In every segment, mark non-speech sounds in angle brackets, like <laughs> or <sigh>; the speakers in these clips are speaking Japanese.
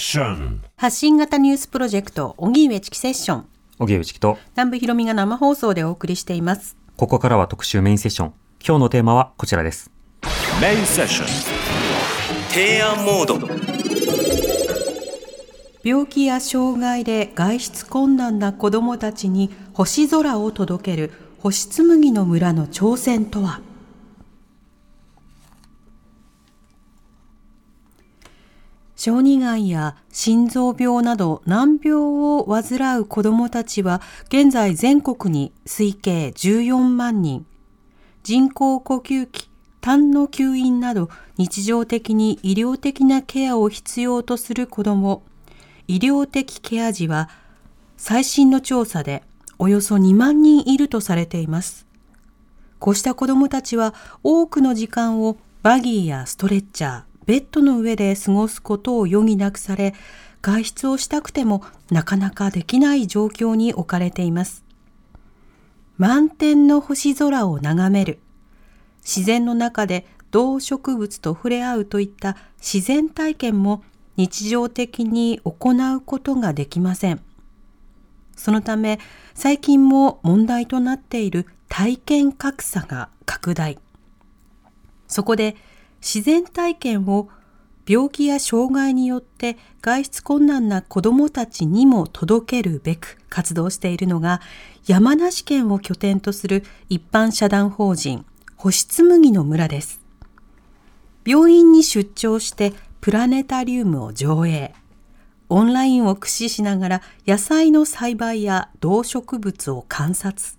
ッション発信型ニュースプロジェクト荻上チキセッション。荻上チキと、南部ひろみが生放送でお送りしています。ここからは特集メインセッション。今日のテーマはこちらです。メインセッション提案モード。病気や障害で外出困難な子どもたちに星空を届ける星紬の村の挑戦とは？小児がんや心臓病など難病を患う子どもたちは現在全国に推計14万人人工呼吸器痰の吸引など日常的に医療的なケアを必要とする子ども医療的ケア児は最新の調査でおよそ2万人いるとされています。こうした子どもたちは多くの時間をバギーやストレッチャー、ベッドの上で過ごすことを余儀なくされ、外出をしたくてもなかなかできない状況に置かれています。満天の星空を眺める。自然の中で動植物と触れ合うといった自然体験も日常的に行うことができません。そのため最近も問題となっている体験格差が拡大。そこで自然体験を病気や障害によって外出困難な子どもたちにも届けるべく活動しているのが山梨県を拠点とする一般社団法人星紬の村です。病院に出張してプラネタリウムを上映。オンラインを駆使しながら野菜の栽培や動植物を観察。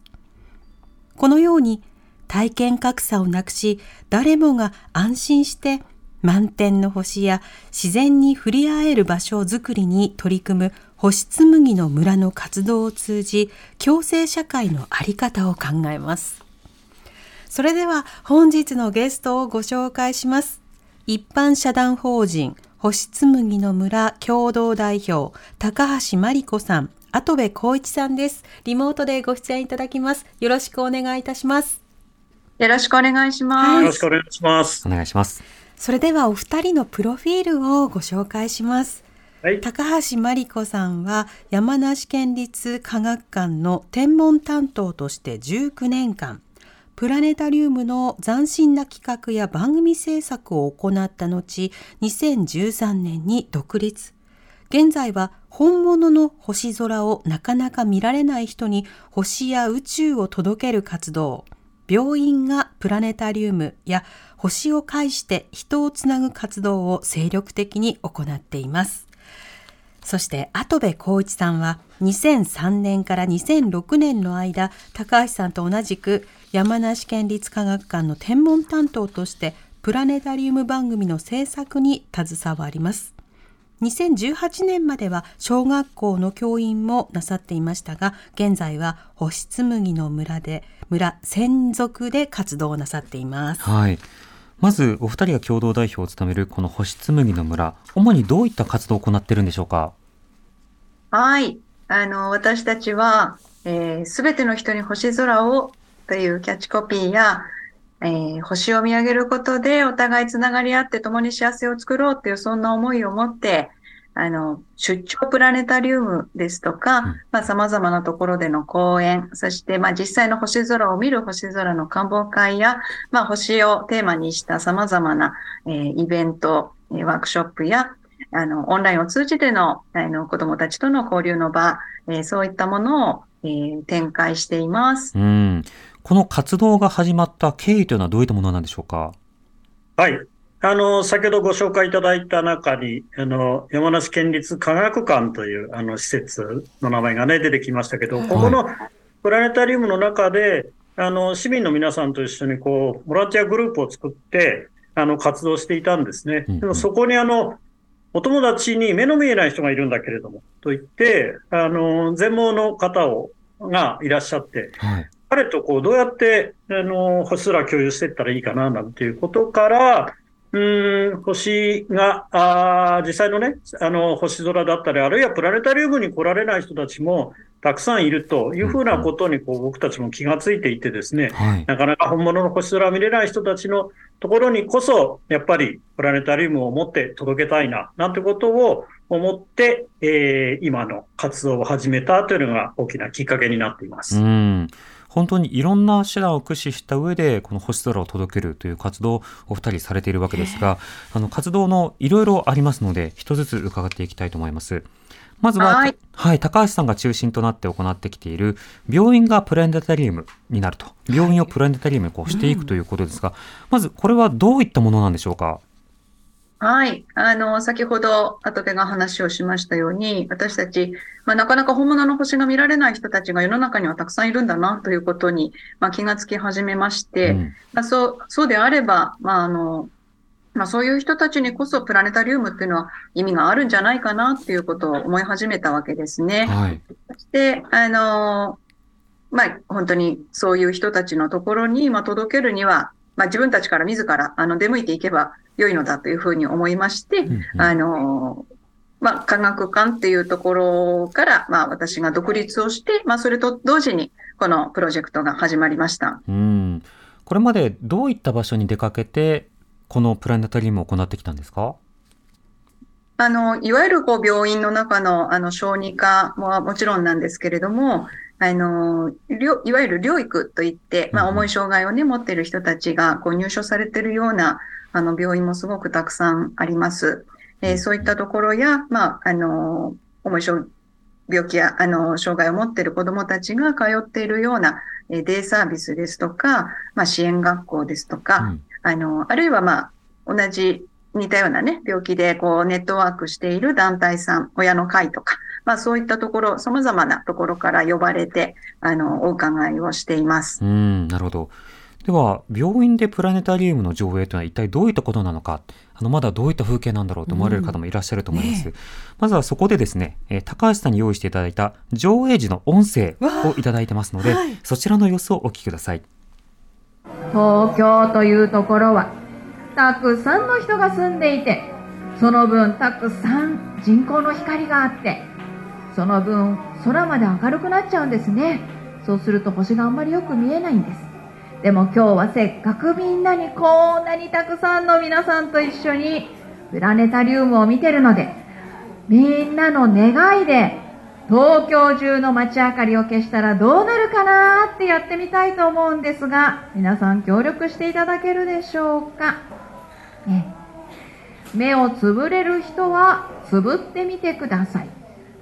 このように体験格差をなくし、誰もが安心して満天の星や自然に触れ合える場所づくりに取り組む星紬の村の活動を通じ、共生社会のあり方を考えます。それでは本日のゲストをご紹介します。一般社団法人星紬の村共同代表高橋真理子さん、跡部光一さんです。リモートでご出演いただきます。よろしくお願いいたします。よろしくお願いします。よろしくお願いします。お願いします。それではお二人のプロフィールをご紹介します。はい。高橋真理子さんは山梨県立科学館の天文担当として19年間、プラネタリウムの斬新な企画や番組制作を行った後、2013年に独立。現在は本物の星空をなかなか見られない人に星や宇宙を届ける活動、病院がプラネタリウムや星を介して人をつなぐ活動を精力的に行っています。そして跡部光一さんは2003年から2006年の間高橋さんと同じく山梨県立科学館の天文担当としてプラネタリウム番組の制作に携わります2018年までは小学校の教員もなさっていましたが現在は星紬の村で村専属で活動をなさっていますはい。まず、お二人が共同代表を務めるこの星紬の村、主にどういった活動を行っているんでしょうか？はい。あの、私たちは、えすべての人に星空をというキャッチコピーや、えー星を見上げることでお互いつながり合って共に幸せを作ろうっていうそんな思いを持って、あの、出張プラネタリウムですとか、うんまあ様々なところでの講演、そしてまあ実際の星空を見る星空の観望会や、まあ星をテーマにした様々な、えーイベント、えーワークショップや、あの、オンラインを通じての、あの、子供たちとの交流の場、えーそういったものを、えー展開しています。うん。この活動が始まった経緯というのはどういったものなんでしょうか？はい。あの、先ほどご紹介いただいた中に、あの、山梨県立科学館という、あの、施設の名前がね、出てきましたけど、ここのプラネタリウムの中で、あの、市民の皆さんと一緒に、こう、ボランティアグループを作って、あの、活動していたんですね。でも、そこに、あの、お友達に目の見えない人がいるんだけれども、と言って、あの、全盲の方を、がいらっしゃって、はい。彼とこうどうやって、あの、星空共有していったらいいかな、なんていうことから、うーん、星が、あー実際のね、あの、星空だったり、あるいはプラネタリウムに来られない人たちもたくさんいるというふうなことに、こう、僕たちも気がついていてですね、はい。なかなか本物の星空を見れない人たちのところにこそ、やっぱりプラネタリウムを持って届けたいな、なんてことを思って、えー今の活動を始めたというのが大きなきっかけになっています。うん。本当にいろんな手段を駆使した上で、この星空を届けるという活動をお二人されているわけですが、あの、活動のいろいろありますので、一つずつ伺っていきたいと思います。まずは、はいはい、高橋さんが中心となって行ってきている、病院がプラネタリウムになると。病院をプラネタリウムにこうしていくということですが、まずこれはどういったものなんでしょうか？はい。あの、先ほど、後手が話をしましたように、私たち、まあ、なかなか本物の星が見られない人たちが世の中にはたくさんいるんだな、ということに、まあ、気がつき始めまして、うんまあ、そう、そうであれば、まあ、あの、まあ、そういう人たちにこそプラネタリウムっていうのは意味があるんじゃないかなっていうことを思い始めたわけですね。はい。そして、あのまあ、本当にそういう人たちのところに、まあ、届けるには、まあ、自分たちから自ら、あの、出向いていけば良いのだというふうに思いまして、うんうんあのまあ、科学館っていうところから、まあ、私が独立をして、まあ、それと同時に、このプロジェクトが始まりました。うん。これまでどういった場所に出かけて、このプラネタリウムを行ってきたんですか？あの、いわゆるこう病院の中のあの小児科ももちろんなんですけれども、あの、療いわゆる療育といって、まあ重い障害をね、持っている人たちがこう入所されているようなあの病院もすごくたくさんあります。えーそういったところや、まあ、あの、重い障病気や、あの、障害を持っている子どもたちが通っているような、えーデイサービスですとか、まあ、支援学校ですとか、うん。あの、あるいはまあ、同じ似たようなね、病気でこうネットワークしている団体さん、親の会とか、まあそういったところ、様々なところから呼ばれて、あの、お伺いをしています。うん、なるほど。では、病院でプラネタリウムの上映というのは一体どういったことなのか、あの、まだどういった風景なんだろうと思われる方もいらっしゃると思います。まずはそこでですね、えー高橋さんに用意していただいた上映時の音声をいただいてますので、はいそちらの様子をお聞きください。東京というところはたくさんの人が住んでいてその分たくさん人工の光があってその分空まで明るくなっちゃうんですね。そうすると星があんまりよく見えないんです。でも今日はせっかくみんなにこんなにたくさんの皆さんと一緒にプラネタリウムを見てるのでみんなの願いで東京中の街明かりを消したらどうなるかなってやってみたいと思うんですが皆さん協力していただけるでしょうか、目をつぶれる人はつぶってみてください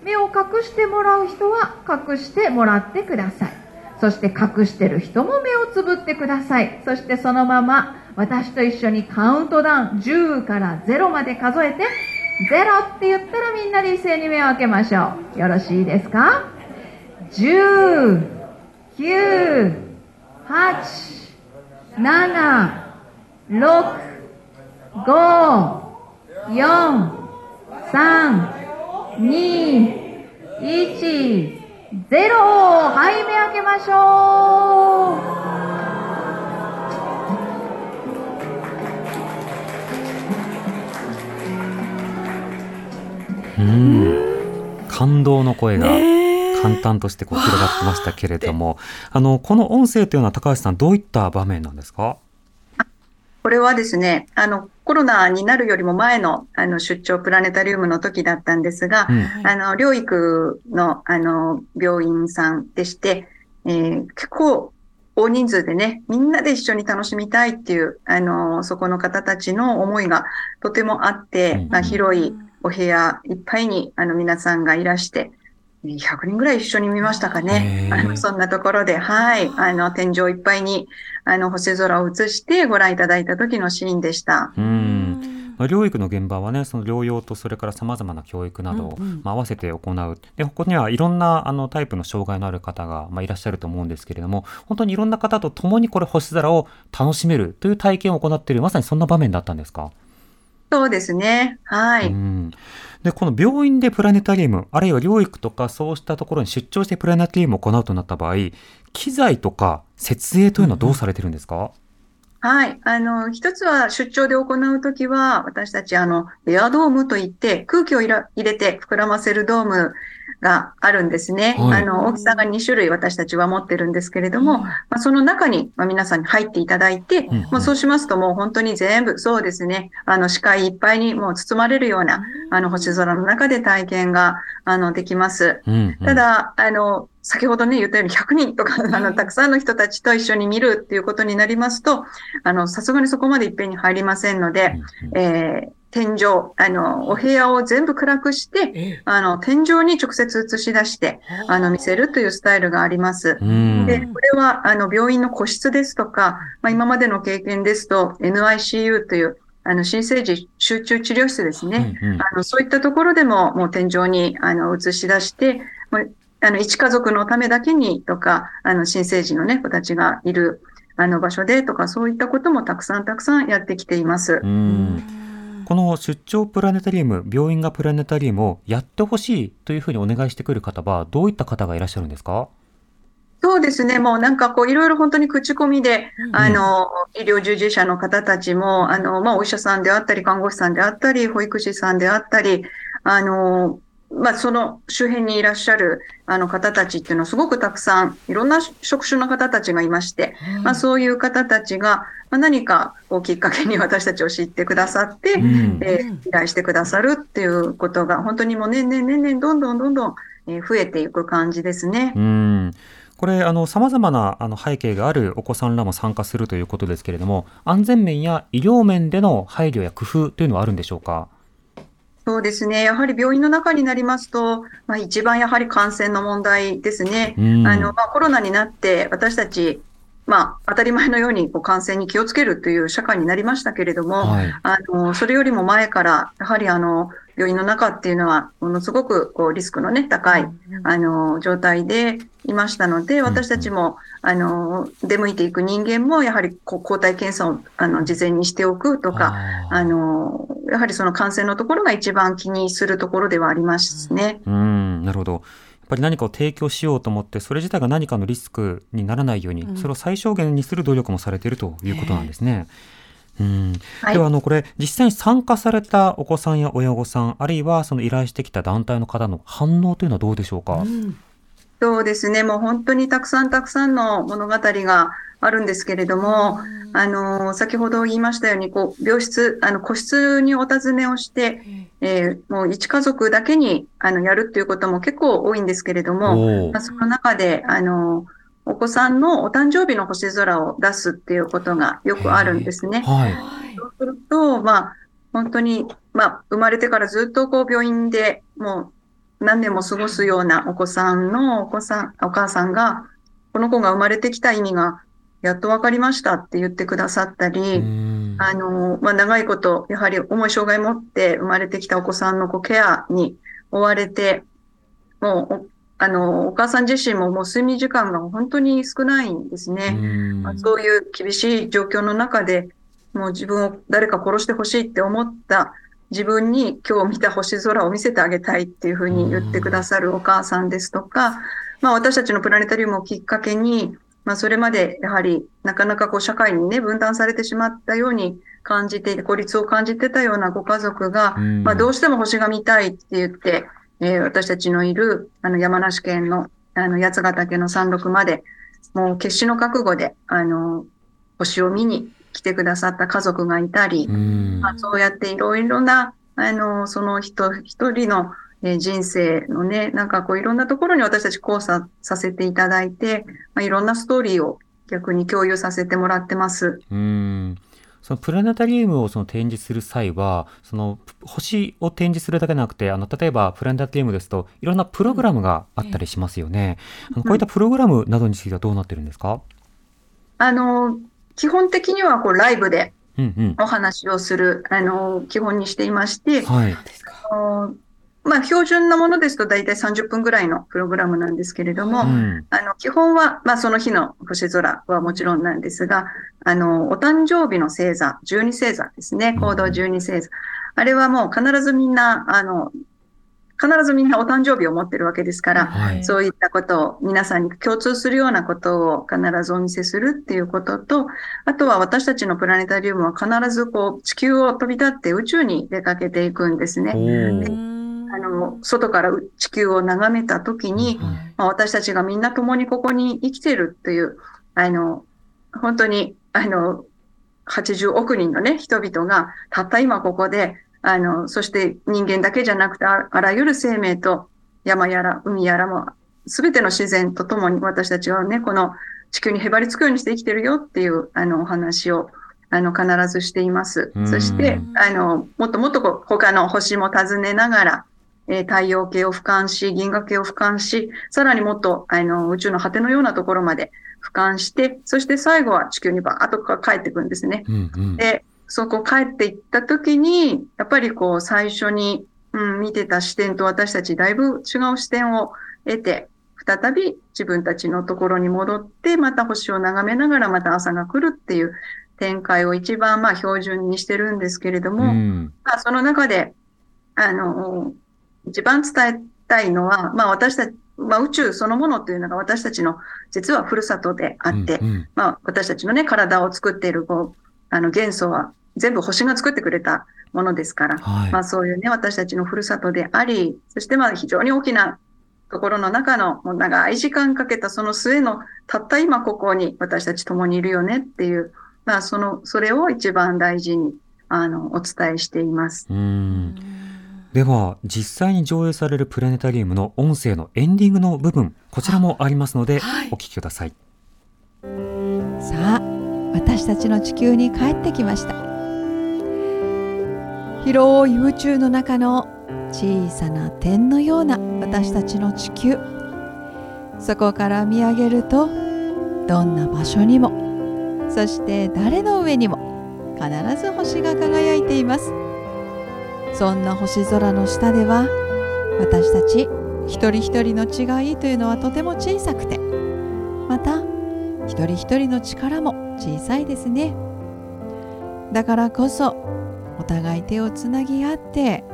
目を隠してもらう人は隠してもらってくださいそして隠してる人も目をつぶってくださいそしてそのまま私と一緒にカウントダウン10から0まで数えてゼロって言ったらみんなで一斉に目を開けましょう。よろしいですか ?10、9、8、7、6、5、4、3、2、1、ゼロ。はい、目開けましょううん。感動の声が簡単としてこう広がってましたけれども、あの、この音声というのは高橋さんどういった場面なんですか？これはですね、あの、コロナになるよりも前の、あの、出張プラネタリウムの時だったんですが、うん。あの、療育の、あの、病院さんでして、えー結構、大人数でね、みんなで一緒に楽しみたいっていう、あの、そこの方たちの思いがとてもあって、うん。まあ、広いお部屋いっぱいに、あの、皆さんがいらして、100人ぐらい一緒に見ましたかね。あの、<laughs> そんなところで、はい、あの、天井いっぱいに、あの、星空を映してご覧いただいた時のシーンでした。うん。まあ、療育の現場はね、その療養とそれから様々な教育などを、うんうんまあ、合わせて行う。で、ここにはいろんなあのタイプの障害のある方が、まあ、いらっしゃると思うんですけれども、本当にいろんな方と共にこれ星空を楽しめるという体験を行っている、まさにそんな場面だったんですか？そうですね。はい。うんで、この病院でプラネタリウム、あるいは療育とかそうしたところに出張してプラネタリウムを行うとなった場合、機材とか設営というのはどうされてるんですか、はい。あの、一つは出張で行うときは、私たち、あの、エアドームといって、空気を入れて膨らませるドームがあるんですね。はい。あの、大きさが2種類私たちは持ってるんですけれども、まあ、その中に、まあ、皆さんに入っていただいて、うん。まあ、そうしますともう本当に全部、そうですね、あの、視界いっぱいにもう包まれるような、あの、星空の中で体験が、あの、できます。うん。うん。ただ、あの、先ほどね、言ったように100人とか、あの、たくさんの人たちと一緒に見るっていうことになりますと、あの、さすがにそこまでいっぺんに入りませんので、えー天井、あの、お部屋を全部暗くして、あの、天井に直接映し出して、あ。の、見せるというスタイルがあります。うん。で、これは、あの、病院の個室ですとか、まあ、今までの経験ですと、NICU という、あの、新生児集中治療室ですね。うんうん。あの、そういったところでも、もう天井に、あの、映し出して、あの、一家族のためだけにとか、あの、新生児のね、子たちがいる、あの、場所でとか、そういったこともたくさんたくさんやってきています。うんこの出張プラネタリウム、病院がプラネタリウムをやってほしいというふうにお願いしてくる方は、どういった方がいらっしゃるんですか？そうですね。もうなんかこういろいろ本当に口コミで、あの、医療従事者の方たちも、あの、まあ、お医者さんであったり、看護師さんであったり、保育士さんであったり、あの、まあ、その周辺にいらっしゃるあの方たちっていうのはすごくたくさん、いろんな職種の方たちがいまして、まあ、そういう方たちが、まあ、何かこうきっかけに私たちを知ってくださって、うん。えー依頼してくださるっていうことが、本当にもう年々年々どんどんどんどんえー増えていく感じですね。うん。これ、あの、様々なあの背景があるお子さんらも参加するということですけれども、安全面や医療面での配慮や工夫というのはあるんでしょうか？そうですね。やはり病院の中になりますと、まあ、一番やはり感染の問題ですね。うんあの、まあ、コロナになって私たち、まあ、当たり前のようにこう感染に気をつけるという社会になりましたけれども、はい。あの、それよりも前から、やはりあの、病院の中っていうのは、ものすごくこうリスクのね、高い、あの、状態でいましたので、私たちも、あの、出向いていく人間も、やはりこう抗体検査を、あの、事前にしておくとか、あの、やはりその感染のところが一番気にするところではありますね。うん、なるほど。やっぱり何かを提供しようと思って、それ自体が何かのリスクにならないように、それを最小限にする努力もされているということなんですね。うん、はい。ではあのこれ実際に参加されたお子さんや親御さんあるいはその依頼してきた団体の方の反応というのはどうでしょうか、そうですね。もう本当にたくさんたくさんの物語があるんですけれども、あの、先ほど言いましたように、こう、病室、あの、個室にお尋ねをして、えーもう一家族だけに、あの、やるっていうことも結構多いんですけれども、まあその中で、あの、お子さんのお誕生日の星空を出すっていうことがよくあるんですね。はい。そうすると、まあ、本当に、まあ、生まれてからずっとこう病院でもう何年も過ごすようなお子さんのお子さん、お母さんが、この子が生まれてきた意味がやっと分かりましたって言ってくださったり、うんあの、まあ、長いこと、やはり重い障害を持って生まれてきたお子さんのこうケアに追われて、もう、おあの、お母さん自身ももう睡眠時間が本当に少ないんですね。うんまあそういう厳しい状況の中で、もう自分を誰か殺してほしいって思った自分に今日見た星空を見せてあげたいっていうふうに言ってくださるお母さんですとか、まあ私たちのプラネタリウムをきっかけに、まあそれまでやはりなかなかこう社会にね分断されてしまったように感じて、孤立を感じてたようなご家族が、うんまあどうしても星が見たいって言って、えー私たちのいるあの山梨県のあの八ヶ岳の山麓までもう決死の覚悟で、あの、星を見に来てくださった家族がいたり、うんまあ、そうやっていろいろな、あの、その人一人のえー人生のね、なんかこういろんなところに私たち交差させていただいて、まあ、いろんなストーリーを逆に共有させてもらってます。うんそのプラネタリウムをその展示する際はその星を展示するだけじゃなくてあの例えばプラネタリウムですといろんなプログラムがあったりしますよね、あのこういったプログラムなどについてはどうなってるんですか、あの、基本的にはこうライブでうんうん。お話をする、あの、基本にしていまして、はい。あのまあ、標準なものですと大体30分ぐらいのプログラムなんですけれども、うん。あの、基本は、まあ、その日の星空はもちろんなんですが、あの、お誕生日の星座、12星座ですね、行動12星座。あれはもう必ずみんな、あの、必ずみんなお誕生日を持ってるわけですから、はい。そういったことを皆さんに共通するようなことを必ずお見せするっていうことと、あとは私たちのプラネタリウムは必ずこう地球を飛び立って宇宙に出かけていくんですね。の、外から地球を眺めたときに、うんまあ、私たちがみんな共にここに生きてるという、あの、本当に、あの、80億人のね、人々が、たった今ここで、あの、そして人間だけじゃなくて、ああらゆる生命と山やら海やらも、すべての自然とともに私たちはね、この地球にへばりつくようにして生きてるよっていう、あの、お話を、あの、必ずしていますうん。そして、あの、もっともっと他の星も訪ねながら、えー太陽系を俯瞰し、銀河系を俯瞰し、さらにもっとあの宇宙の果てのようなところまで俯瞰して、そして最後は地球にバーッと帰ってくるんですね。うんうんで、そこ帰っていった時に、やっぱりこう最初に、うん、見てた視点と私たちだいぶ違う視点を得て、再び自分たちのところに戻って、また星を眺めながらまた朝が来るっていう展開を一番まあ標準にしてるんですけれども、うんまあ、その中で、あの、一番伝えたいのは、まあ私たち、まあ宇宙そのものというのが私たちの実はふるさとであって、うんうん。まあ私たちのね、体を作っているこう、あの元素は全部星が作ってくれたものですから、はい。まあそういうね、私たちのふるさとであり、そしてまあ非常に大きなところの中のもう長い時間かけたその末のたった今ここに私たち共にいるよねっていう、まあその、それを一番大事に、あの、お伝えしています。うんでは実際に上映されるプラネタリウムの音声のエンディングの部分こちらもありますのではい。お聞きください。さあ私たちの地球に帰ってきました。広い宇宙の中の小さな点のような私たちの地球。そこから見上げるとどんな場所にもそして誰の上にも必ず星が輝いていますそんな星空の下では私たち一人一人の違いというのはとても小さくてまた一人一人の力も小さいですね。だからこそお互い手をつなぎ合って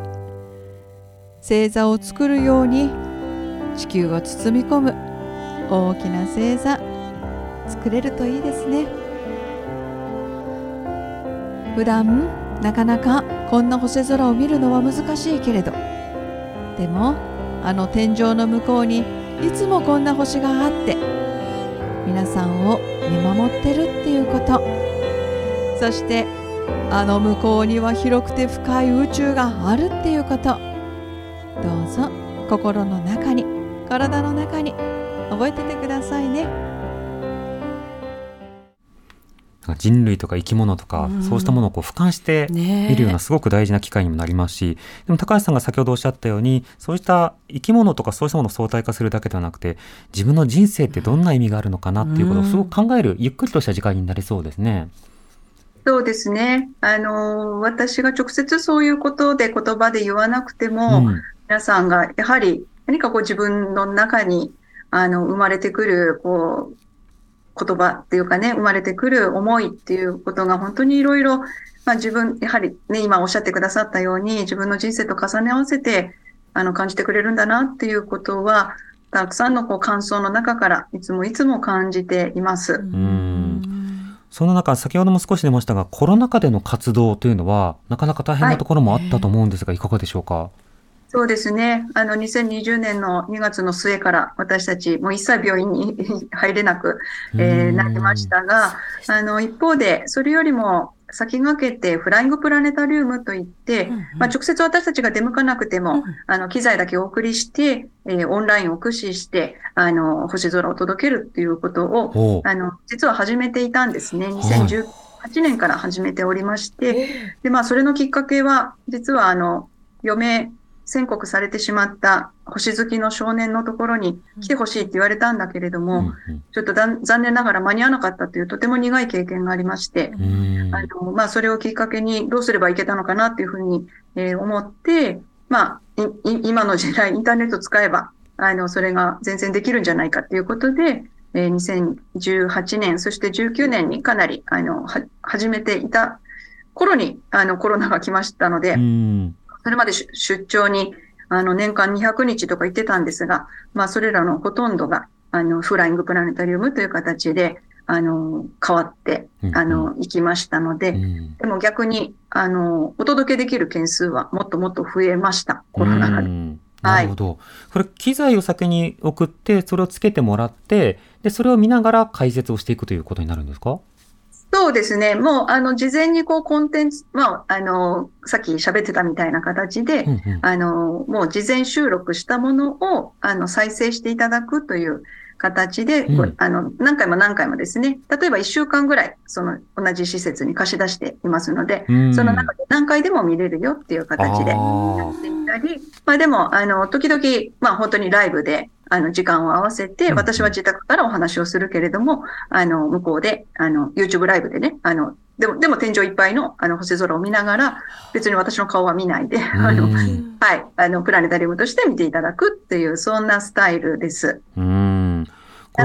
星座を作るように地球を包み込む大きな星座作れるといいですね。普段なかなかこんな星空を見るのは難しいけれど。でもあの天井の向こうにいつもこんな星があって皆さんを見守ってるっていうこと。そしてあの向こうには広くて深い宇宙があるっていうこと。どうぞ心の中に体の中に覚えててくださいね。人類とか生き物とかうんそうしたものをこう俯瞰して見るようなすごく大事な機会にもなりますしでも高橋さんが先ほどおっしゃったようにそうした生き物とかそうしたものを相対化するだけではなくて自分の人生ってどんな意味があるのかなっていうことをすごく考えるゆっくりとした時間になりそうですね。そうですね。あの、私が直接そういうことで言葉で言わなくても、うん皆さんがやはり何かこう自分の中にあの生まれてくるこう言葉っていうかね、生まれてくる思いっていうことが本当にいろいろ、まあ自分、やはりね、今おっしゃってくださったように自分の人生と重ね合わせてあの感じてくれるんだなっていうことは、たくさんのこう感想の中からいつもいつも感じています。うんその中先ほども少し出ましたがコロナ禍での活動というのはなかなか大変なところもあったと思うんですが、い、かがでしょうか？そうですね。あの、2020年の2月の末から私たちもう一切病院に <laughs> 入れなく、えーなりましたが、あの、一方で、それよりも先駆けてフライングプラネタリウムといって、まあ、直接私たちが出向かなくても、あの、機材だけお送りして、えーオンラインを駆使して、あの、星空を届けるっていうことを、あの、実は始めていたんですね。2018年から始めておりまして、で、まあ、それのきっかけは、実は、あの、余命宣告されてしまった星好きの少年のところに来てほしいって言われたんだけれども、うんちょっと残念ながら間に合わなかったというとても苦い経験がありまして、あの、まあ、それをきっかけにどうすればいけたのかなっていうふうに、えー思って、まあ、今の時代、インターネット使えば、あの、それが全然できるんじゃないかっていうことで、えー2018年、そして19年にかなり、あの、は、始めていた頃に、あの、コロナが来ましたので、うんそれまで出出張に、あの、年間200日とか言ってたんですが、まあ、それらのほとんどが、あの、フライングプラネタリウムという形で、あの、変わって、うんあの、行きましたので、うんでも逆に、あの、お届けできる件数はもっともっと増えました。コロナ禍で。うんなるほど。これ、機材を先に送って、それをつけてもらって、で、それを見ながら解説をしていくということになるんですか？そうですね。もう、あの、事前にこう、コンテンツ、まあ、あの、さっき喋ってたみたいな形で、うんうん。あの、もう事前収録したものを、あの、再生していただくという形で、うん。ごあの、何回も何回もですね、例えば1週間ぐらい、その、同じ施設に貸し出していますので、うん。その中で何回でも見れるよっていう形でやっていたり、まあでも、あの、時々、まあ本当にライブで、あの、時間を合わせて、うん私は自宅からお話をするけれども、あの、向こうで、あの、YouTube ライブでね、あの、でも、でも天井いっぱいの、あの、星空を見ながら、別に私の顔は見ないで、あの、うんはい、あの、プラネタリウムとして見ていただくっていう、そんなスタイルです。な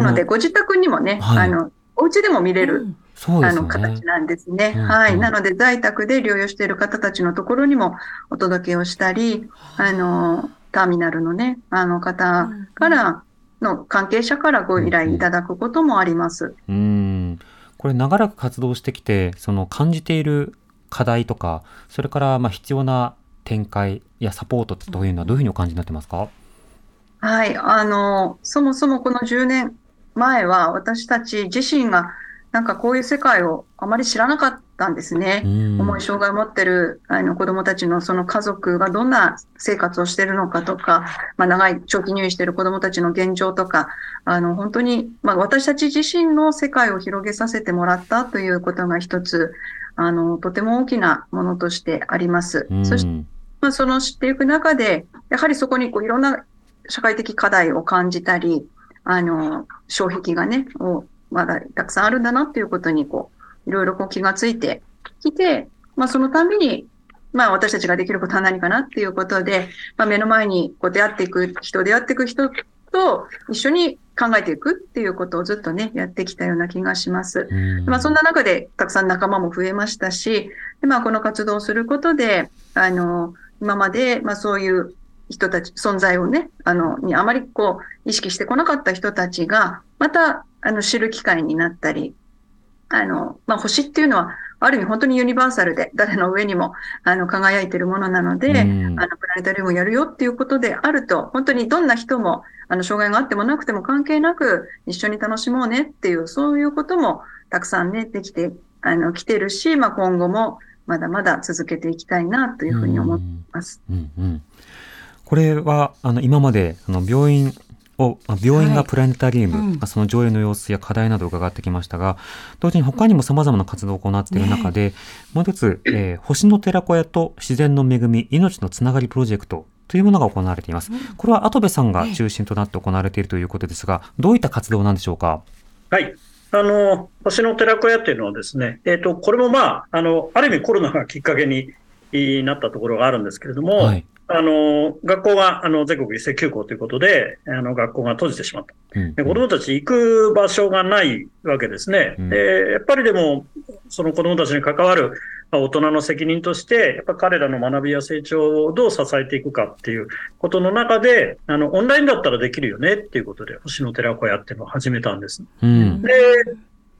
ので、のご自宅にもね、はいあの、お家でも見れる、そうですよあの、形ね。なんですね。うんはい。うんなので、在宅で療養している方たちのところにもお届けをしたり、あの、ターミナルのね、あの方から、の関係者からご依頼いただくこともあります。うん。これ、長らく活動してきて、その感じている課題とか、それから、まあ、必要な展開やサポートというのはどういうふうにお感じになってますか？はい。あの、そもそもこの10年前は私たち自身がなんかこういう世界をあまり知らなかったんですね。うん重い障害を持ってるあの子供たちのその家族がどんな生活をしているのかとか、まあ、長い長期入院している子供たちの現状とか、あの本当に、まあ、私たち自身の世界を広げさせてもらったということが一つ、あのとても大きなものとしてあります。うんそしてまあ、その知っていく中で、やはりそこにこういろんな社会的課題を感じたり、あの、障壁がね、をまだたくさんあるんだなっていうことに、こう、いろいろこう気がついてきて、まあそのたびに、まあ私たちができることは何かなっていうことで、まあ目の前にこう出会っていく人、出会っていく人と一緒に考えていくっていうことをずっとね、やってきたような気がします。うんまあ、そんな中でたくさん仲間も増えましたし、でまあ、この活動をすることで、あの、今まで、まあ、そういう人たち、存在をね、あの、にあまりこう、意識してこなかった人たちが、また、あの、知る機会になったり、あの、まあ、星っていうのは、ある意味本当にユニバーサルで、誰の上にも、あの、輝いてるものなので、うん。あの、プラネタリウムをやるよっていうことであると、本当にどんな人も、あの、障害があってもなくても関係なく、一緒に楽しもうねっていう、そういうこともたくさんね、できて、あの、来てるし、まあ、今後もまだまだ続けていきたいなというふうに思ってます。うん。うん、これはあの今まであの病院をあ病院がプラネタリウム、はいうんまあその上映の様子や課題などを伺ってきましたが同時に他にも様々な活動を行っている中で、もう一つ、えー星の寺子屋と自然の恵み命のつながりプロジェクトというものが行われています。これは跡部さんが中心となって行われているということですが、どういった活動なんでしょうか？はい。あの、星の寺子屋っていうのはですね、えっ、と、これもまあ、あの、ある意味コロナがきっかけにいなったところがあるんですけれども、はい。あの、学校が、あの、全国一斉休校ということで、あの、学校が閉じてしまった。うんで子供たち行く場所がないわけですね。うんで、やっぱりでも、その子供たちに関わるまあ大人の責任として、やっぱ彼らの学びや成長をどう支えていくかっていうことの中で、あの、オンラインだったらできるよねっていうことで、星の寺子屋っていうのを始めたんです。うんで、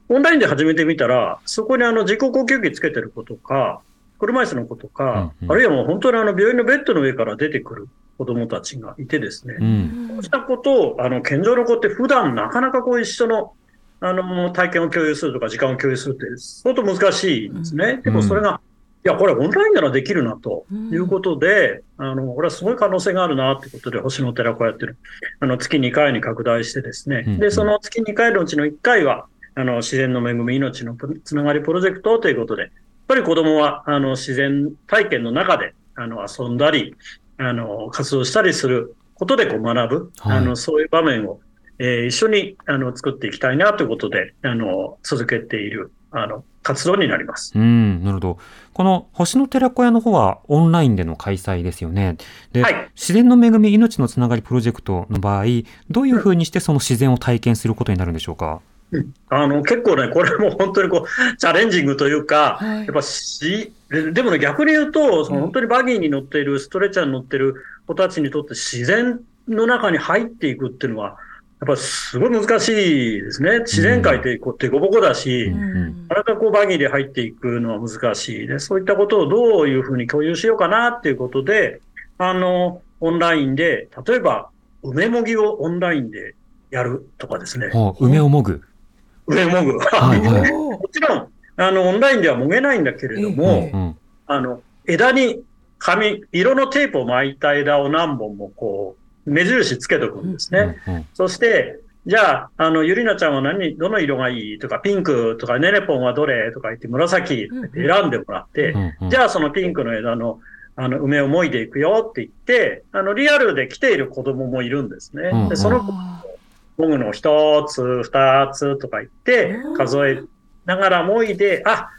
オンラインで始めてみたら、そこにあの人工呼吸器つけてる子とか、車椅子の子とか、うんうん。あるいはもう本当にあの病院のベッドの上から出てくる子供たちがいてですね、うん。そうしたことを、あの、健常の子って普段なかなかこう一緒の、あの、体験を共有するとか時間を共有するって相当難しいんですね。でもそれが、いや、これオンラインならできるな、ということで、あの、これはすごい可能性があるな、ってことで、星の寺子屋っていうのあの、月2回に拡大してですね、うんうん。で、その月2回のうちの1回は、あの、自然の恵み、命のつながりプロジェクトということで、ぱり子供は、あの、自然体験の中で、あの、遊んだり、あの、活動したりすることでこう学ぶ、はいあの、そういう場面を、えー一緒に、あの、作っていきたいなということで、あの、続けている、あの、活動になります。うん、なるほど。この星の寺子屋の方はオンラインでの開催ですよね。で、はい自然の恵み命のつながりプロジェクトの場合、どういうふうにしてその自然を体験することになるんでしょうか？あの、結構ね、これも本当にこう、<laughs> チャレンジングというか、はいやっぱし、ででもね、逆に言うと、その本当にバギーに乗っている、ストレッチャーに乗っている子たちにとって自然の中に入っていくっていうのは、やっぱすごい難しいですね。自然界ってこう、デコボコだし、うんうんなかなかこうバギーで入っていくのは難しいで、そういったことをどういうふうに共有しようかなっていうことで、あの、オンラインで、例えば、梅もぎをオンラインでやるとかですね。はあ梅をもぐ。梅もぐ。はいはい。もちろん、あの、オンラインではもげないんだけれども、うん。うん。あの、枝に紙、色のテープを巻いた枝を何本もこう、目印つけとくんですね。うんうん。そして、じゃあ、あの、ゆりなちゃんは何、どの色がいいとか、ピンクとか、ねねぽんはどれとか言って、紫とか言って選んでもらって、うんうん。じゃあそのピンクの枝の、あの、梅をもいでいくよって言って、あの、リアルで来ている子供もいるんですね。うんうん。で、その子もぐの一つ、二つとか言って、数えながらもいで、あ、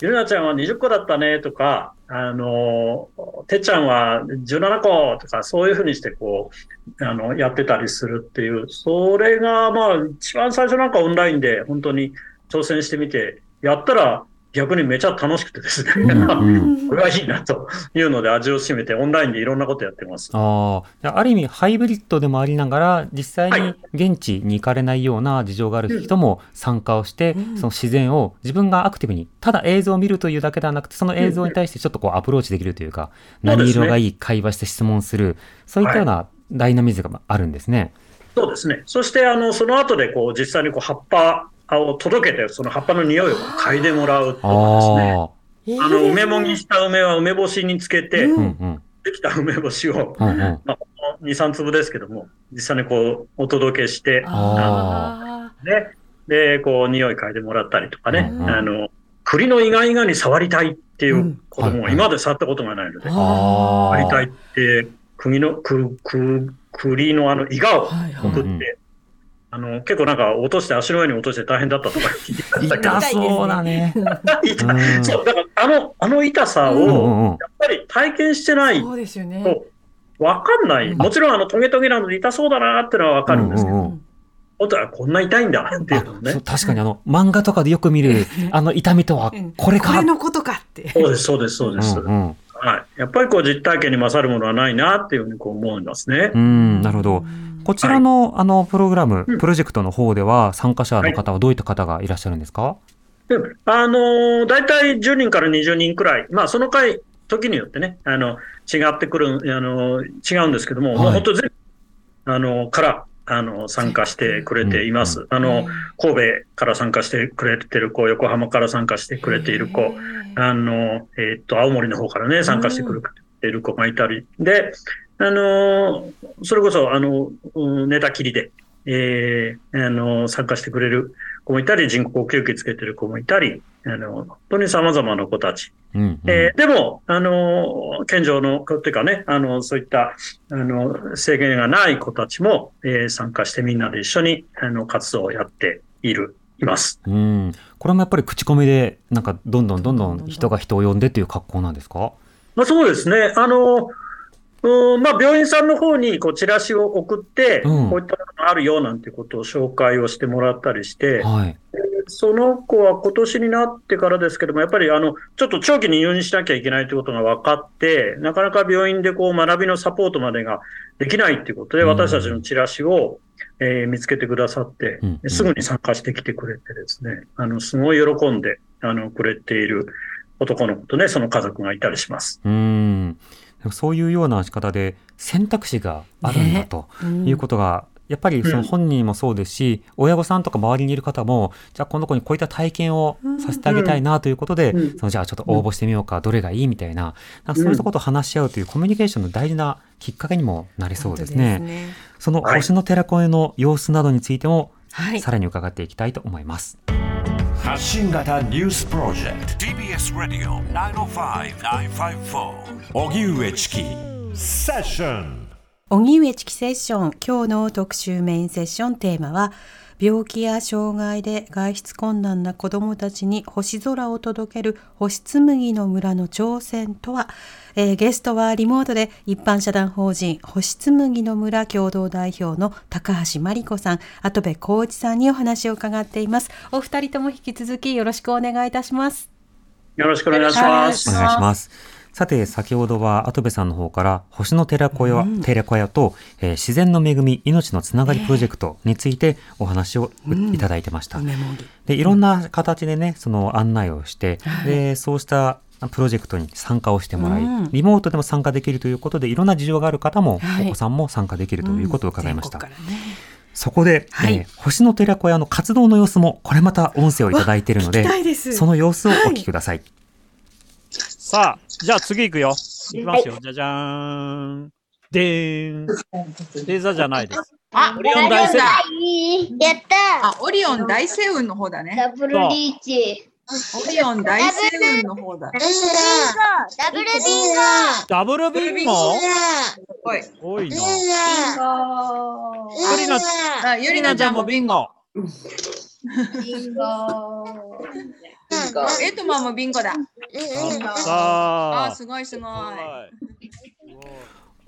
ゆりなちゃんは20個だったねとか、あの、てっちゃんは17個とか、そういうふうにしてこう、あの、やってたりするっていう、それがまあ、一番最初なんかオンラインで本当に挑戦してみて、やったら逆にめちゃ楽しくてですね、<laughs> これはいいなというので味を占めてオンラインでいろんなことやってます。ああ、じゃあある意味ハイブリッドでもありながら、実際はに現地に行かれないような事情がある人も参加をして、うん。その自然を自分がアクティブに、ただ映像を見るというだけではなくて、その映像に対してちょっとこうアプローチできるというか、何色がいい、会話して質問する、そういったようなダイナミズムがあるんですね。そうですね。そして、あの、その後で、こう、実際にこう、葉っぱを届けて、その葉っぱの匂いを嗅いでもらうとかですね。あの、梅もぎした梅は梅干しにつけて。できた梅干しを、うんうん。まあ、2、3粒ですけども、実際にこう、お届けして、あね。で、こう、匂い嗅いでもらったりとかね。うんうんあの、栗の意外がに触りたいっていううん子供は今まで触ったことがないので、あああ。触りたいって、栗の、く、く、栗のあの、イガをはいはい送って、あの、結構なんか落として、足の上に落として大変だったとか聞いてたけど痛そうだね。痛うんそう、だからあの、あの痛さうんうを、んうんやっぱり体験してないそうですよね。と、わかんない。うんもちろん、あの、トゲトゲなので痛そうだなってのはわかるんですけど、うんうんうん本当はこんな痛いんだっていうのをそうね。確かにあの、漫画とかでよく見る、あの痛みとはうん、これか。これのことかって。そうです、そうです、そうです。うんうんはい。やっぱりこう実体験に勝るものはないなっていうふうにこう思いますね。うん、なるほど。こちらの、あの、プログラム、うん。プロジェクトの方では、参加者の方はどういった方がいらっしゃるんですか、であのー、大体10人から20人くらい、まあその回、時によってね、あの、違ってくる、あの、違うんですけども、はい。もう本当全部、あの、から、あの、参加してくれています。あの、神戸から参加してくれてる子、横浜から参加してくれている子、あの、えーっと、青森の方からね、参加してくれている子がいたり、で、あの、それこそ、あの、うん寝たきりで、えーあの、参加してくれる子もいたり、人工呼吸器つけてる子もいたり、あの、本当に様々な子たち。うんうんえーでも、あの、健常の子っていうかね、あの、そういった、あの、制限がない子たちも、えー参加してみんなで一緒に、あの、活動をやっている、います。うん。これもやっぱり口コミで、なんか、どんどんどんどん人が人を呼んでっていう格好なんですか？まあ、そうですね。あの、うんまあ、病院さんの方にこうチラシを送って、うんこういったものがあるよなんてことを紹介をしてもらったりして、はい。その子は今年になってからですけども、やっぱりあの、ちょっと長期に入院しなきゃいけないということが分かって、なかなか病院でこう学びのサポートまでができないっていうことで、うん私たちのチラシを、えー見つけてくださってうんうん、すぐに参加してきてくれてですね、あの、すごい喜んで、あの、くれている男の子とね、その家族がいたりします。うん。そういうような仕方で選択肢があるんだということが、やっぱりその本人もそうですし、親御さんとか周りにいる方も、じゃあこの子にこういった体験をさせてあげたいなということで、うんそのじゃあちょっと応募してみようか、どれがいいみたいな、なんかそういったことを話し合うというコミュニケーションの大事なきっかけにもなりそうですね。そのはい星の寺子屋の様子などについても、はい。さらに伺っていきたいと思います。発信型ニュースプロジェクト。TBS ラディオ905-954おぎゅうえちきセッション荻上チキセッション。今日の特集メインセッションテーマは病気や障害で外出困難な子どもたちに星空を届ける星紬の村の挑戦とは、えーゲストはリモートで一般社団法人星紬の村共同代表の高橋真理子さん、跡部浩一さんにお話を伺っています。お二人とも引き続きよろしくお願いいたします。よろしくお願いします。お願いします。さて、先ほどは跡部さんの方から、星の寺子屋、寺子屋と、えー自然の恵み、命のつながりプロジェクトについてお話をういただいてました。梅もぎで、いろんな形でね、その案内をして、で、そうしたプロジェクトに参加をしてもらい、うん。リモートでも参加できるということで、いろんな事情がある方も、はい。お子さんも参加できるということを伺いました。全国からね。そこで、はい。えー星の寺子屋の活動の様子も、これまた音声をいただいているのでその様子をお聞きください。さあ、じゃあ次行くよ。行きますよ。じゃじゃーん。でーん。レーザーじゃないです。あ、オリオン大星雲やったあ、オリオン大星雲の方だね。ダブルリーチ。オリオン大星雲の方だ。ダブルビンゴダブルビンゴおい。多いな。ビゆりな、ゆりなちゃんもビンゴ。ンゴエトマンもビンゴだ。さあ、あ。すごいすごい。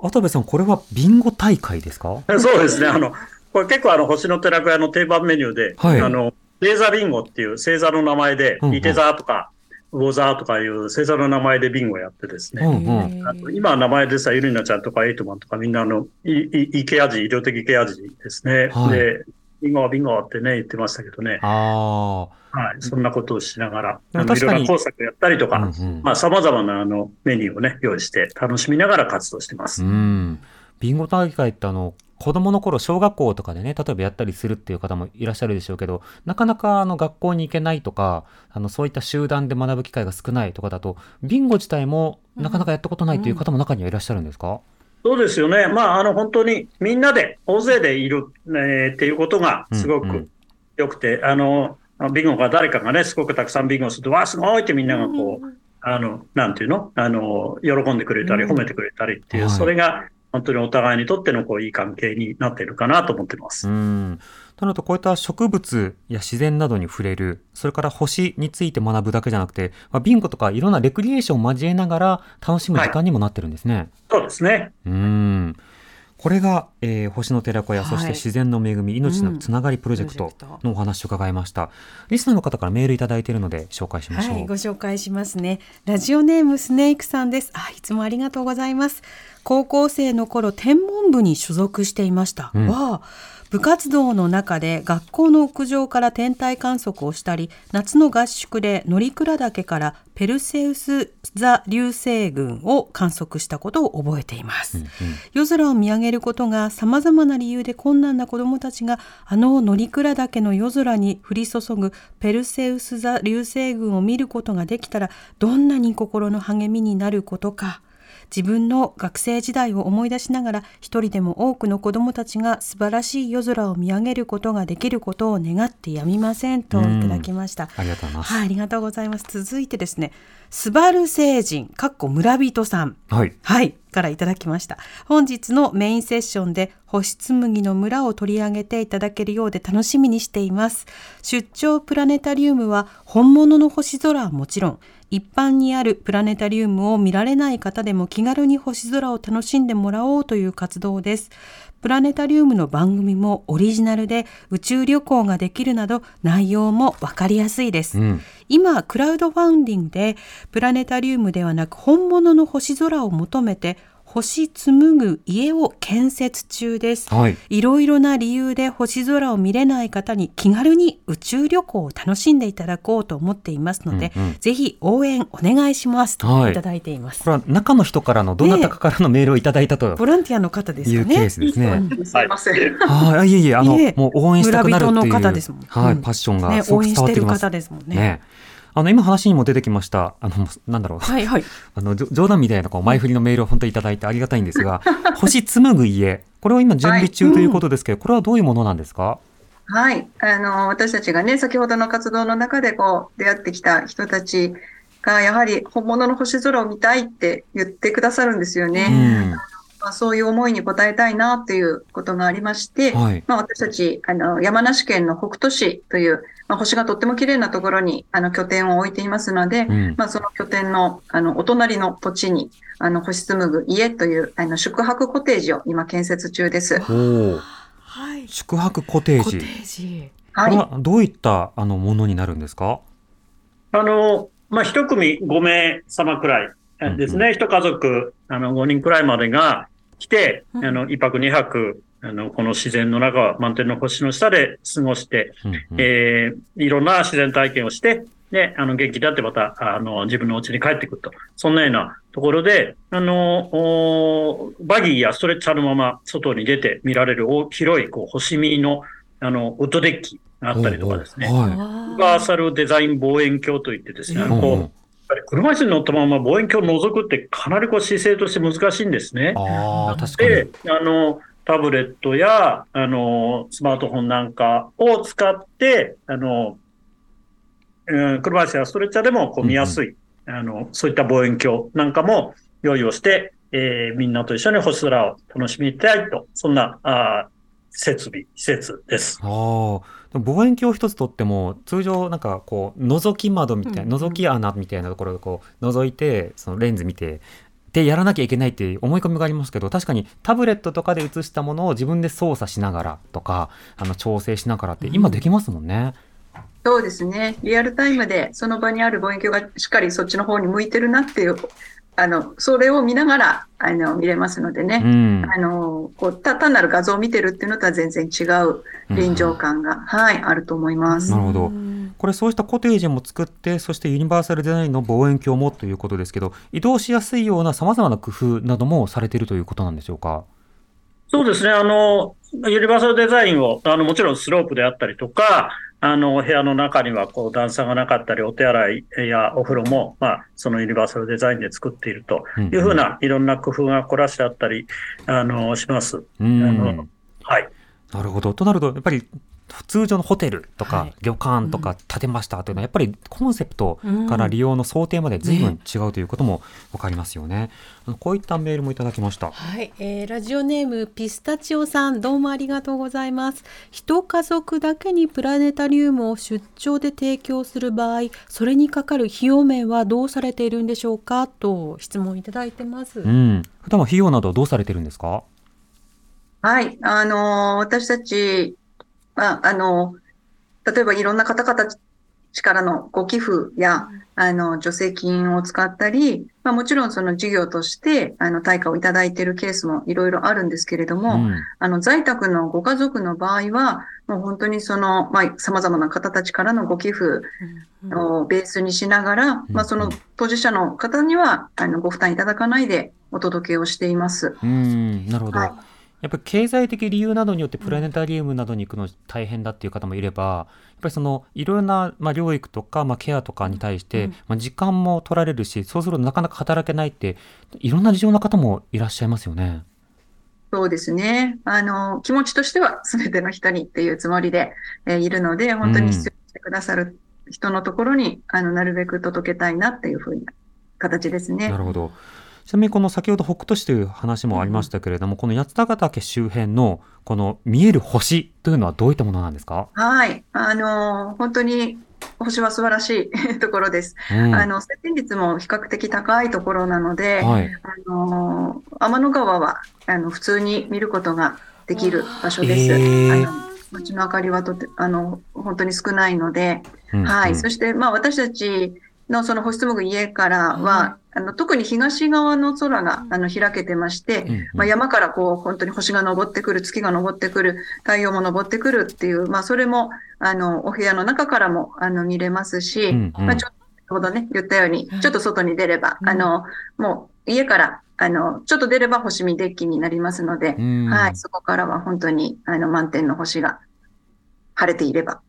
跡部さん、これはビンゴ大会ですか？そうですね。あの、これ結構あの、星の寺子屋の定番メニューで、はいあの、レーザービンゴっていう星座の名前で、うんうんイテザーとか、ウォザーとかいう星座の名前でビンゴやってですね。うんうん。今は名前でさ、ゆりなちゃんとかエイトマンとかみんなあの、いいイケアジ、医療的イケアジですね。はいで、ビンゴはビンゴってね、言ってましたけどね。あはい。そんなことをしながら、あのいでも確かにろんな工作やったりとあ。か、うんうんまあ、様々なあの、メニューをね、用意して楽しみながら活動してます。うん。ビンゴ大会ってあの、子供の頃、小学校とかでね、例えばやったりするっていう方もいらっしゃるでしょうけど、なかなかあの学校に行けないとか、あのそういった集団で学ぶ機会が少ないとかだと、ビンゴ自体もなかなかやったことないという方も中にはいらっしゃるんですか、そうですよね。まあ、あの、本当にみんなで、大勢でいる、えーっていうことがすごくうん。うん良くて、あの、ビンゴが誰かがね、すごくたくさんビンゴすると、わあ、すごいってみんながこう、あの、なんていうの？あの、喜んでくれたり、うん。褒めてくれたりっていう、はい。それが本当にお互いにとってのこう、いい関係になっているかなと思ってます。うん。となると、こういった植物や自然などに触れる、それから星について学ぶだけじゃなくて、まあ、ビンゴとかいろんなレクリエーションを交えながら楽しむ時間にもなってるんですね。そうですね。うん。これが、えー星の寺子屋、はいそして自然の恵み、命のつながりプロジェクトのお話を伺いました。リスナーの方からメールいただいているので紹介しましょう。はい、ご紹介しますね。ラジオネームスネークさんです。あ、いつもありがとうございます。高校生の頃、天文部に所属していました。うんわあ部活動の中で学校の屋上から天体観測をしたり、夏の合宿で乗鞍岳からペルセウス座流星群を観測したことを覚えています。うんうん夜空を見上げることが様々な理由で困難な子どもたちがあの乗鞍岳の夜空に降り注ぐペルセウス座流星群を見ることができたらどんなに心の励みになることか自分の学生時代を思い出しながら一人でも多くの子どもたちが素晴らしい夜空を見上げることができることを願ってやみませんといただきました。ありがとうございます。はい、ありがとうございます。続いてですね、スバル星人、かっこ村人さん。はい。はい、からいただきました。本日のメインセッションで星紬の村を取り上げていただけるようで楽しみにしています。出張プラネタリウムは本物の星空はもちろん、一般にあるプラネタリウムを見られない方でも気軽に星空を楽しんでもらおうという活動です。プラネタリウムの番組もオリジナルで宇宙旅行ができるなど内容もわかりやすいです。うん。今クラウドファンディングでプラネタリウムではなく本物の星空を求めて星紡ぐ家を建設中です。はい。いろいろな理由で星空を見れない方に気軽に宇宙旅行を楽しんでいただこうと思っていますので、うんうんぜひ応援お願いしますはいといただいています。これは中の人からの、どなたかからのメールをいただいたとボランティアの方ですいうケー。スですね。すいません。はい。いえいえ、あのもう応援したくなるっていう。村人の方ですもんはい。うんパッションがねすごく伝応援してるわってきます。方ですもんね。ね。あの、今話にも出てきました、あの、なんだろう。はいはい。<laughs> あの、冗談みたいなこう前振りのメールを本当にいただいてありがたいんですが、<laughs> 星紡ぐ家、これを今準備中ということですけど、これはどういうものなんですか？はい。あの、私たちがね、先ほどの活動の中でこう、出会ってきた人たちが、やはり本物の星空を見たいって言ってくださるんですようね。ん。まあ、そういう思いに応えたいなということがありまして、はいまあ、私たち、あの、山梨県の北杜市という、まあ、星がとっても綺麗なところに、あの、拠点を置いていますので、うんまあ、その拠点の、あの、お隣の土地に、あの、星紡ぐ家という、あの、宿泊コテージを今建設中です。はい。宿泊コテージ。コテージ。はいこれ。はどういったあのものになるんですか？あの、まあ、一組5名様くらいえですね。一家族、あの、5人くらいまでが来て、うんあの、一泊二泊、あの、この自然の中、満天の星の下で過ごして、うんうんえーいろんな自然体験をして、で、あの、元気になってまた、あの、自分の家に帰ってくると。そんなようなところで、あの、おバギーやストレッチャーのまま外に出て見られる大広い、こう、星見の、あの、ウッドデッキがあったりとかですね。はい。あユニバーサルデザイン望遠鏡といってですね、こう、車椅子に乗ったまま望遠鏡を覗くってかなりこう姿勢として難しいんですね。ああ、確かに。で、あの、タブレットや、あの、スマートフォンなんかを使って、あの、うん車椅子やストレッチャーでもこう見やすい、あの、そういった望遠鏡なんかも用意をして、えーみんなと一緒に星空を楽しみたいと、そんな、あー設備、施設です。ああ、望遠鏡一つとっても通常なんかこう覗き窓みたいな、うんうん。覗き穴みたいなところでこう覗いてそのレンズ見てでやらなきゃいけないっていう思い込みがありますけど確かにタブレットとかで映したものを自分で操作しながらとかあの調整しながらって今できますもんね。そうですね。リアルタイムでその場にある望遠鏡がしっかりそっちの方に向いてるなっていう、あの、それを見ながら、あの、見れますのでうね。ん。あの、こう、た単なる画像を見てるっていうのとは全然違う臨場感が、はい、あると思います。なるほどうんこれそうしたコテージも作ってそしてユニバーサルデザインの望遠鏡もということですけど移動しやすいようなさまざまな工夫などもされているということなんでしょうか？そうですね。あの、ユニバーサルデザインを、あの、もちろんスロープであったりとか、あの、部屋の中には、こう、段差がなかったり、お手洗いやお風呂も、まあ、そのユニバーサルデザインで作っているというふうな、いろんな工夫が凝らしてあったり、あの、します。うんあのはい。なるほど。となると、やっぱり通常のホテルとかはい旅館とか建てましたというのは、やっぱりコンセプトから利用の想定まで随分違うということも分かりますよね。あのこういったメールもいただきました。はい、えーラジオネームピスタチオさんどうもありがとうございます一家族だけにプラネタリウムを出張で提供する場合それにかかる費用面はどうされているんでしょうかと質問いただいてます、うん。普段は費用などどうされてるんですか？はい。あのー私たち、まあ、あのー例えばいろんな方々からのご寄付や、あの、助成金を使ったり、まあもちろんその事業として、あの、対価をいただいているケースもいろいろあるんですけれども、うん。あの、在宅のご家族の場合は、もう本当にその、まあ、様々な方たちからのご寄付をベースにしながら、まあ、その当事者の方には、あの、ご負担いただかないでお届けをしています。うん、なるほど。はいやっぱり経済的理由などによってプラネタリウムなどに行くの大変だっていう方もいれば、やっぱりそのいろいろな、まあ、療育とか、まあ、ケアとかに対して、うんまあ、時間も取られるしそうするとなかなか働けないっていろんな事情の方もいらっしゃいますよね。そうですね。あの、気持ちとしては全ての人にっていうつもりで、えーいるので、本当に必要してくださる人のところに、あの、なるべく届けたいなっていうふうな形ですね。なるほど。ちなみにこの先ほど北斗市という話もありましたけれども、この八ヶ岳周辺のこの見える星というのはどういったものなんですか、はい。あの、本当に星は素晴らしい <laughs> ところです。うんあの、接点率も比較的高いところなので、はいあの、天の川は、あの、普通に見ることができる場所です。へーあの街の明かりはとて、あの、本当に少ないので、うんはい。うんそして、まあ、私たちのその星紡ぐ家からは、あの、特に東側の空が、あの、開けてまして、うんうん。まあ、山からこう、本当に星が昇ってくる、月が昇ってくる、太陽も昇ってくるっていう、まあ、それも、あの、お部屋の中からも、あの、見れますし、うんうん。まあ、ちょっと、先ほどね、言ったように、ちょっと外に出れば、あの、もう、家から、あの、ちょっと出れば星見デッキになりますので、うん。はい、そこからは本当に、あの、満天の星が晴れていれば。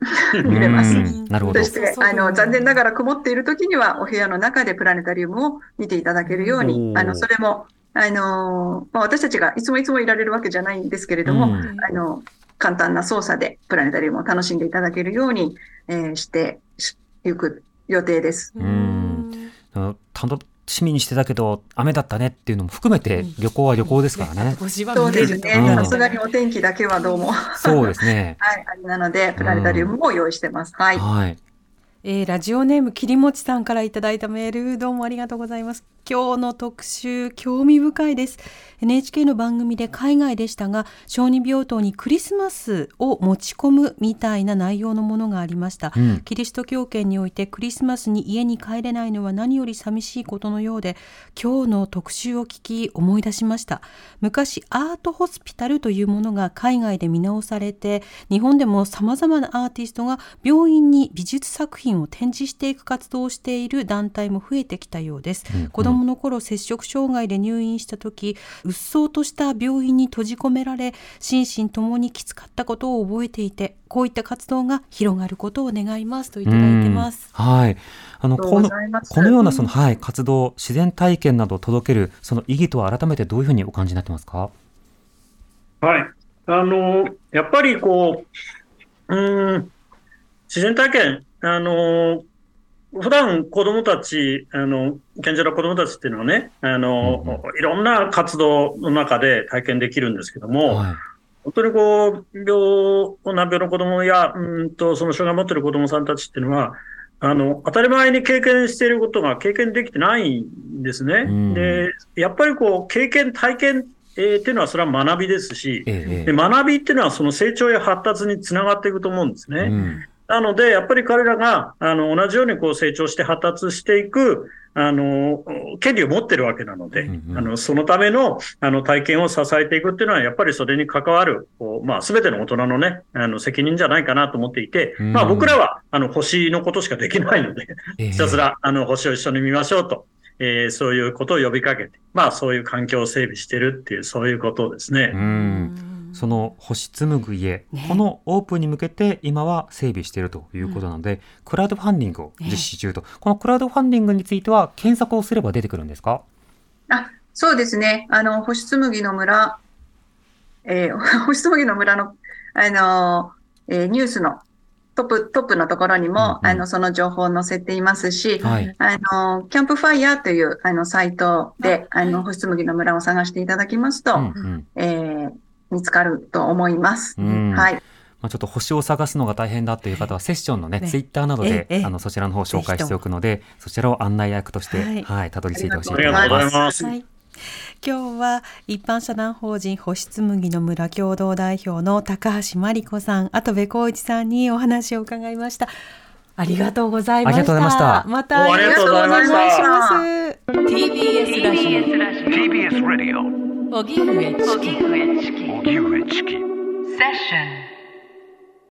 見れます。うんなるほど。そして、あの、残念ながら曇っている時には、お部屋の中でプラネタリウムを見ていただけるようおに、ー。あの、それも、あの、まあ、私たちがいつもいつもいられるわけじゃないんですけれども、うん。あの、簡単な操作でプラネタリウムを楽しんでいただけるように、えーしてしいく予定です。うん楽しみにしてたけど雨だったねっていうのも含めて旅行は旅行ですからね。そうですね。うんさすがにお天気だけはどうも。そうですね。はい、あれなので、プラネタリウムも用意してます。はい。はい。えーラジオネームきりもちさんからいただいたメールどうもありがとうございます今日の特集興味深いです。NHK の番組で海外でしたが小児病棟にクリスマスを持ち込むみたいな内容のものがありました、うん。キリスト教圏においてクリスマスに家に帰れないのは何より寂しいことのようで今日の特集を聞き思い出しました。昔アートホスピタルというものが海外で見直されて日本でもさまざまなアーティストが病院に美術作品を展示していく活動をしている団体も増えてきたようです、うん。うん。子供の頃摂食障害で入院した時うっそうとした病院に閉じ込められ心身ともにきつかったことを覚えていてこういった活動が広がることを願いますといただいてます。うんはい。あの、このこのようなその、はい、活動、自然体験などを届ける、その意義とは改めてどういうふうにお感じになってますか？はい。あの、やっぱりこう、うーん、自然体験、あの、普段子供たち、あの、健常な子供たちっていうのはね、あの、うんいろんな活動の中で体験できるんですけども、はい。本当にこう、病、難病の子供や、うんと、その障害を持っている子供さんたちっていうのは、あの、当たり前に経験していることが経験できてないんですね。うんで、やっぱりこう、経験、体験、えーっていうのはそれは学びですし、えええで学びっていうのはその成長や発達につながっていくと思うんですえ。ね。うんなので、やっぱり彼らが、あの、同じようにこう成長して発達していく、あの、権利を持ってるわけなので、うんうんあの、そのための、あの、体験を支えていくっていうのは、やっぱりそれに関わる、こうまあ、すべての大人のね、あの、責任じゃないかなと思っていて、うんまあ、僕らは、あの、星のことしかできないので、ええひたすら、あの、星を一緒に見ましょうと、えーそういうことを呼びかけて、まあ、そういう環境を整備してるっていう、そういうことですね。うん。その星紡ぐ家、ね。このオープンに向けて今は整備しているということなので、クラウドファンディングを実施中と、このクラウドファンディングについては検索をすれば出てくるんですか？あ、そうですね。あの、星紬の村、えー <laughs> 星紬の村の、あの、えーニュースのトップ、トップのところにも、うんうん。あの、その情報を載せていますし、はい。あの、キャンプファイヤーという、あの、サイトで、あの、星紬の村を探していただきますと、うんうん。えー見つかると思います。うんはい。まあ、ちょっと星を探すのが大変だという方はセッションのねねツイッターなどで、あのそちらの方を紹介しておくのでそちらを案内役としてはいはいたどり着いてほしいとあり思いますがとうござい。ます。はい。今日は一般社団法人星紬の村共同代表の高橋真理子さん、跡部光一さんにお話を伺いました。ありがとうございました。ましたまたよろしくお願いします。TBS ラジ TBS Radio オ荻上チキ荻上チキセッション。